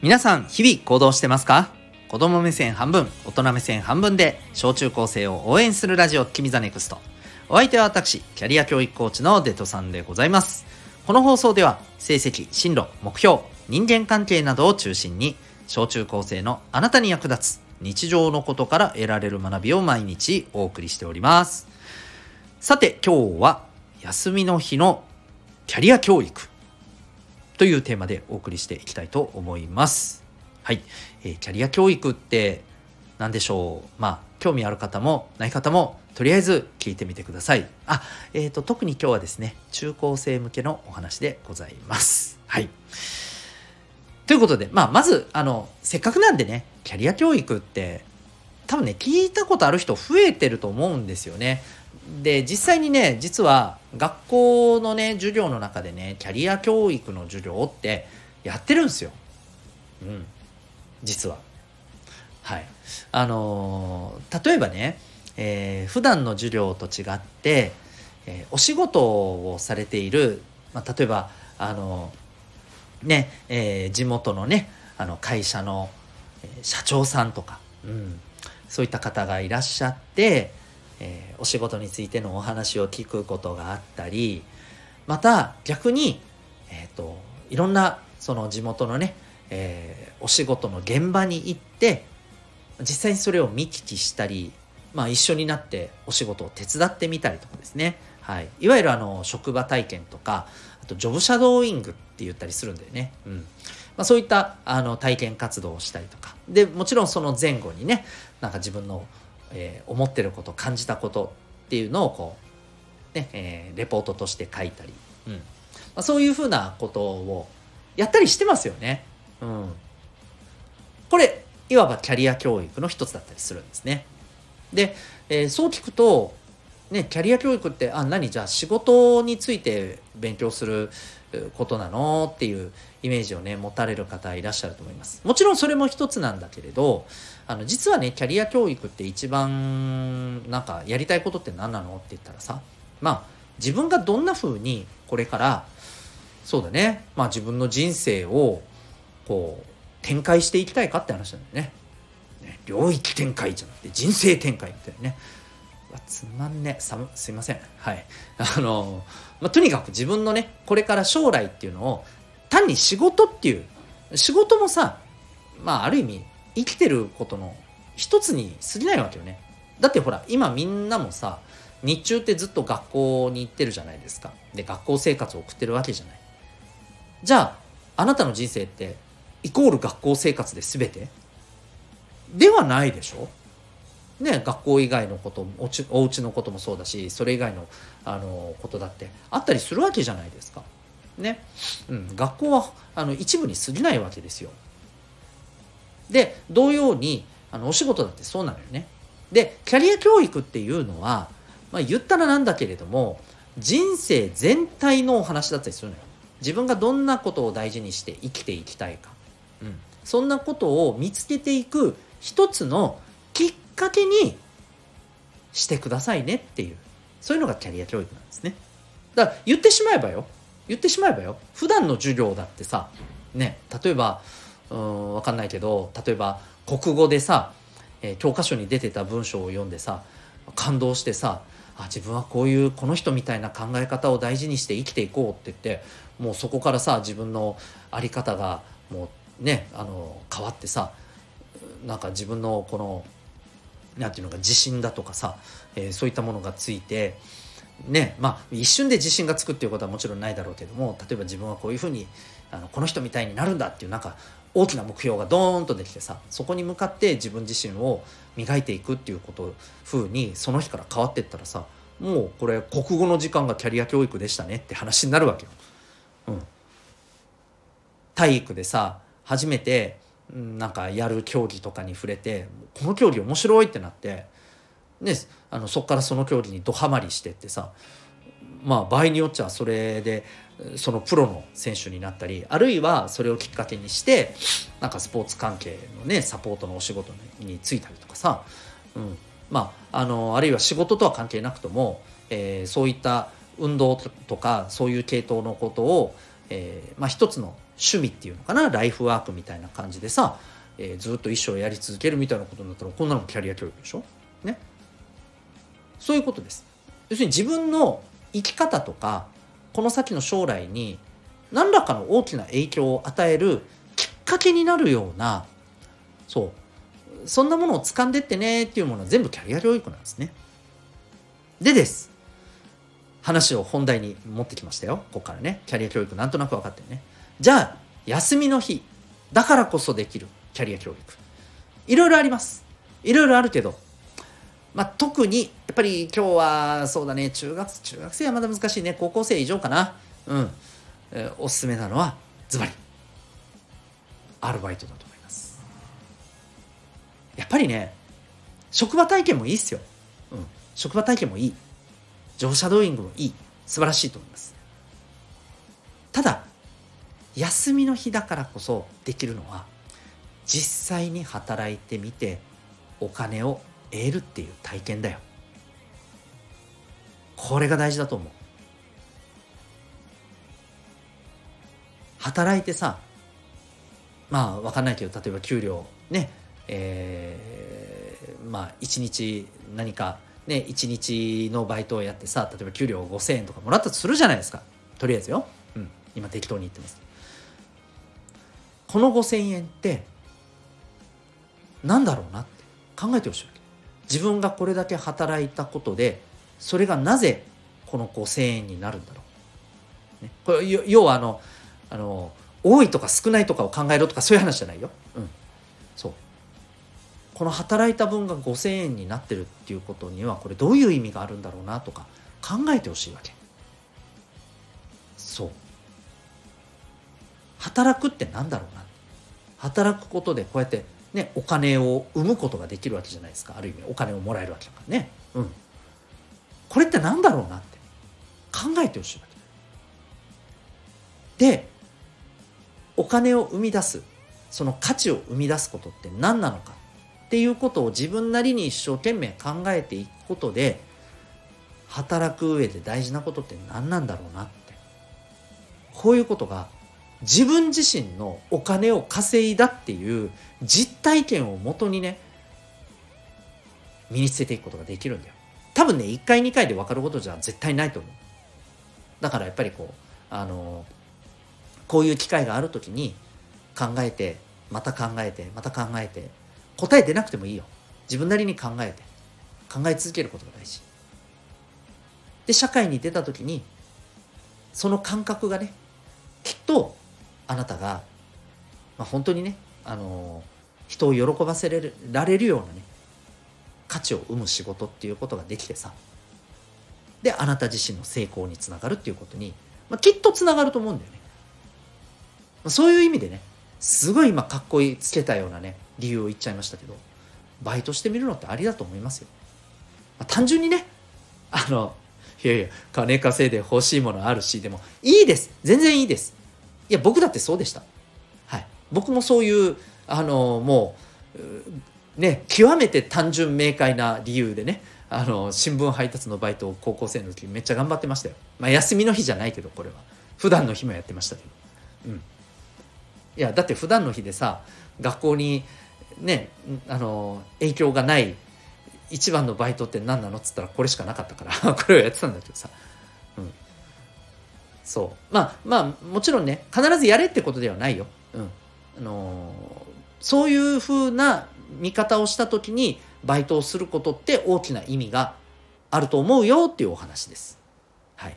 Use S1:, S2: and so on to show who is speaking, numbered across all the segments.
S1: 皆さん日々行動してますか？子供目線半分大人目線半分で小中高生を応援するラジオ君 the NEXT。お相手は私キャリア教育コーチのデトさんでございます。この放送では成績進路目標人間関係などを中心に小中高生のあなたに役立つ日常のことから得られる学びを毎日お送りしております。さて今日は休みの日のキャリア教育。というテーマでお送りしていきたいと思います。はい、えー、キャリア教育って何でしょう？まあ興味ある方もない方もとりあえず聞いてみてください。あ、えっ、ー、と特に今日はですね中高生向けのお話でございます。はい。ということで、まあ、まずあのせっかくなんでねキャリア教育って多分ね聞いたことある人増えてると思うんですよね。で実際にね実は学校のね授業の中でねキャリア教育の授業ってやってるんですよ。うん、実は。はい。あのー、例えばね、えー、普段の授業と違って、えー、お仕事をされている、まあ、例えばあのー、ね、えー、地元のねあの会社の社長さんとか、うん、そういった方がいらっしゃってえー、お仕事についてのお話を聞くことがあったりまた逆に、えーと、いろんなその地元のね、えー、お仕事の現場に行って実際にそれを見聞きしたり、まあ、一緒になってお仕事を手伝ってみたりとかですね、はい、いわゆるあの職場体験とかあとジョブシャドーイングって言ったりするんだよね。うん。まあ、そういったあの体験活動をしたりとか。でもちろんその前後にねなんか自分のえー、思ってること感じたことっていうのをこう、ねえー、レポートとして書いたり、うんまあ、そういうふうなことをやったりしてますよね。うん、これいわばキャリア教育の一つだったりするんですね。で、えー、そう聞くと、ね、キャリア教育ってあ何？じゃあ仕事について勉強することなの？っていうイメージをね持たれる方いらっしゃると思います。もちろんそれも一つなんだけれどあの実はねキャリア教育って一番なんかやりたいことって何なの？って言ったらさまあ自分がどんな風にこれからそうだねまあ自分の人生をこう展開していきたいかって話なんだよね。ね領域展開じゃなくて人生展開みたいなね。つまんねさすいません。はい。あの、まあ、とにかく自分のねこれから将来っていうのを単に仕事っていう仕事もさまあある意味生きてることの一つに過ぎないわけよね。だってほら今みんなもさ日中ってずっと学校に行ってるじゃないですか。で学校生活を送ってるわけじゃない。じゃああなたの人生ってイコール学校生活で全て？ではないでしょ？ね、学校以外のことおちお家のこともそうだしそれ以外のあのことだってあったりするわけじゃないですか。ねうん、学校はあの一部に過ぎないわけですよ。で同様にあのお仕事だってそうなのよね。でキャリア教育っていうのは、まあ、言ったらなんだけれども人生全体のお話だったりするのよ。自分がどんなことを大事にして生きていきたいか、うん、そんなことを見つけていく一つのきっかけにしてくださいねっていう。そういうのがキャリア教育なんですね。だから言ってしまえばよ。言ってしまえばよ。普段の授業だってさね例えばうん分かんないけど例えば国語でさ、えー、教科書に出てた文章を読んでさ感動してさあ自分はこういうこの人みたいな考え方を大事にして生きていこうって言ってもうそこからさ自分の在り方がもうねあの変わってさなんか自分のこのなんていうのか自信だとかさ、えー、そういったものがついてねまあ一瞬で自信がつくっていうことはもちろんないだろうけども例えば自分はこういうふうにあのこの人みたいになるんだっていうなんか大きな目標がドーンとできてさそこに向かって自分自身を磨いていくっていうこと風にその日から変わってったらさもうこれ国語の時間がキャリア教育でしたねって話になるわけよ。うん、体育でさ初めてなんかやる競技とかに触れてこの競技面白いってなってね、あのそこからその競技にどハマりしてってさまあ場合によっちゃそれでそのプロの選手になったりあるいはそれをきっかけにしてなんかスポーツ関係のねサポートのお仕事に就いたりとかさ、うん、まああのあるいは仕事とは関係なくとも、えー、そういった運動とかそういう系統のことをえー、まあ一つの趣味っていうのかなライフワークみたいな感じでさ、えー、ずっと一生やり続けるみたいなことになったらこんなのもキャリア教育でしょ？ね。そういうことです。要するに自分の生き方とかこの先の将来に何らかの大きな影響を与えるきっかけになるようなそう。そんなものを掴んでってねっていうものは全部キャリア教育なんですね。でです。話を本題に持ってきましたよ。ここからね。キャリア教育なんとなく分かってるね。じゃあ休みの日。だからこそできる。キャリア教育。いろいろあります。いろいろあるけど。まあ、特にやっぱり今日はそうだね。中学中学生はまだ難しいね。高校生以上かな。うん、えー、おすすめなのはズバリ。アルバイトだと思います。やっぱりね職場体験もいいっすよ、うん、職場体験もいい。乗車ドーイングもいい。素晴らしいと思います。ただ休みの日だからこそできるのは実際に働いてみてお金を得るっていう体験だよ。これが大事だと思う。働いてさまあ分かんないけど例えば給料ねえー、まあ一日何かね一日のバイトをやってさ例えば給料5,000円とかもらったとするじゃないですか。とりあえずよ、うん、今適当に言ってます。この5,000円ってなんだろうなって考えてほしいわけ。自分がこれだけ働いたことでそれがなぜこの5,000円になるんだろう、ね、これ要はあのあの多いとか少ないとかを考えろとかそういう話じゃないよ。うん、そう。この働いた分が5,000円になってるっていうことにはこれどういう意味があるんだろうなとか考えてほしいわけ。そう。働くってなんだろうな。働くことでこうやってね、お金を生むことができるわけじゃないですか。ある意味お金をもらえるわけだからね、うん、これって何だろうなって。考えてほしいわけ。でお金を生み出すその価値を生み出すことって何なのか。っていうことを自分なりに一生懸命考えていくことで働く上で大事なことって何なんだろうなって。こういうことが自分自身のお金を稼いだっていう実体験をもとにね身につけていくことができるんだよ。多分ね1回2回で分かることじゃ絶対ないと思う。だからやっぱりこうあのこういう機会がある時に考えてまた考えてまた考えて答え出なくてもいいよ。自分なりに考えて。考え続けることが大事。で社会に出た時にその感覚がねきっとあなたが、まあ、本当にねあの人を喜ばせられるようなね価値を生む仕事っていうことができてさであなた自身の成功につながるっていうことに、まあ、きっとつながると思うんだよね、まあ、そういう意味でねすごい今かっこいいつけたようなね理由を言っちゃいましたけどバイトしてみるのってありだと思いますよ、まあ、単純にねあのいやいや金稼いで欲しいものあるしでもいいです。全然いいです。いや僕だってそうでした、はい、僕もそういうあのもうね極めて単純明快な理由でねあの新聞配達のバイトを高校生の時めっちゃ頑張ってましたよ、まあ、休みの日じゃないけどこれは。普段の日もやってましたけど。うん。いやだって普段の日でさ学校にねあの影響がない一番のバイトって何なの？っつったらこれしかなかったから これをやってたんだけどさ、うん、そう。まあまあもちろんね必ずやれってことではないよ、うん。あの、そういうふうな見方をした時にバイトをすることって大きな意味があると思うよっていうお話です。はい、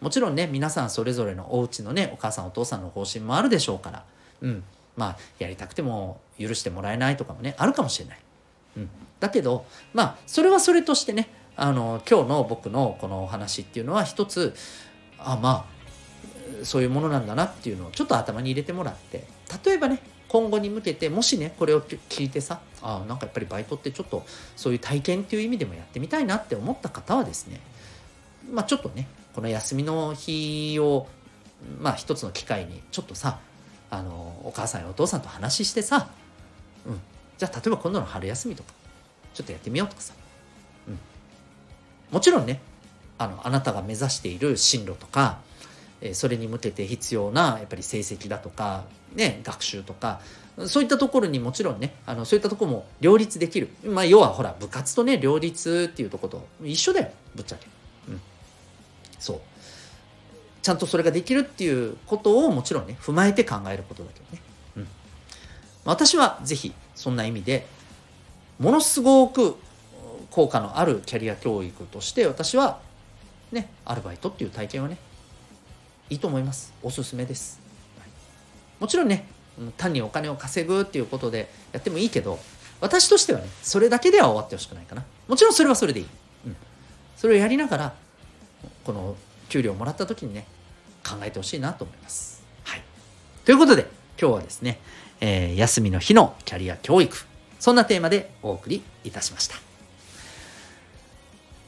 S1: もちろんね皆さんそれぞれのお家のねお母さんお父さんの方針もあるでしょうから、うん、まあやりたくても許してもらえないとかもねあるかもしれない。うん、だけどまあそれはそれとしてねあの今日の僕のこのお話っていうのは一つあまあそういうものなんだなっていうのをちょっと頭に入れてもらって例えばね今後に向けてもしねこれを聞いてさあなんかやっぱりバイトってちょっとそういう体験っていう意味でもやってみたいなって思った方はですねまあちょっとねこの休みの日をまあ一つの機会にちょっとさあのお母さんやお父さんと話してさ、うん、じゃあ例えば今度の春休みとかちょっとやってみようとかさ、うん、もちろんねあのあなたが目指している進路とかえそれに向けて必要なやっぱり成績だとか、ね、学習とかそういったところにもちろんねあのそういったところも両立できる、まあ、要はほら部活とね両立っていうとこと一緒だよぶっちゃけ、うん、そう。ちゃんとそれができるっていうことをもちろんね踏まえて考えることだけどね、うん、私はぜひそんな意味でものすごく効果のあるキャリア教育として私はねアルバイトっていう体験はねいいと思います。おすすめです、もちろんね単にお金を稼ぐっていうことでやってもいいけど私としてはねそれだけでは終わってほしくないかな。もちろんそれはそれでいい、うん、それをやりながらこの給料をもらった時にね考えてほしいなと思います、はい、ということで今日はですね、えー、休みの日のキャリア教育。そんなテーマでお送りいたしました。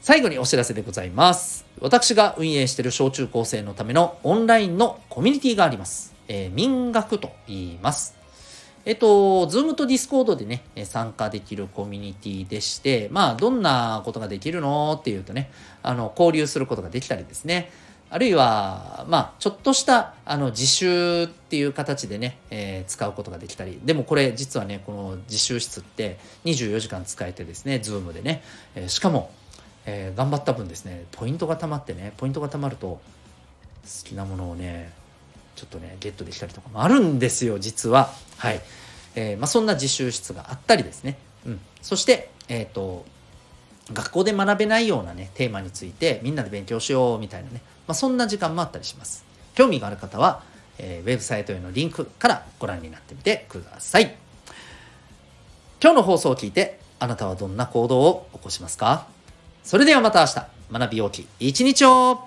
S1: 最後にお知らせでございます。私が運営している小中高生のためのオンラインのコミュニティがあります。えー、みん学と言います。えっと、ズームとディスコードでね、参加できるコミュニティでして、まあ、どんなことができるのっていうとね、あの、交流することができたりですね、あるいは、まあ、ちょっとした、あの、自習っていう形でね、えー、使うことができたり、でもこれ、実はね、この自習室って24時間使えてですね、ズームでね、えー、しかも、えー、頑張った分ですね、ポイントがたまってね、ポイントがたまると、好きなものをね、ちょっとねゲットできたりとかもあるんですよ実は。はい、えー、まあ、そんな自習室があったりですね、うん、そしてえっ、ー、と学校で学べないようなねテーマについてみんなで勉強しようみたいなね、まあ、そんな時間もあったりします。興味がある方は、えー、ウェブサイトへのリンクからご覧になってみてください。今日の放送を聞いてあなたはどんな行動を起こしますか？それではまた明日。学び大き一日を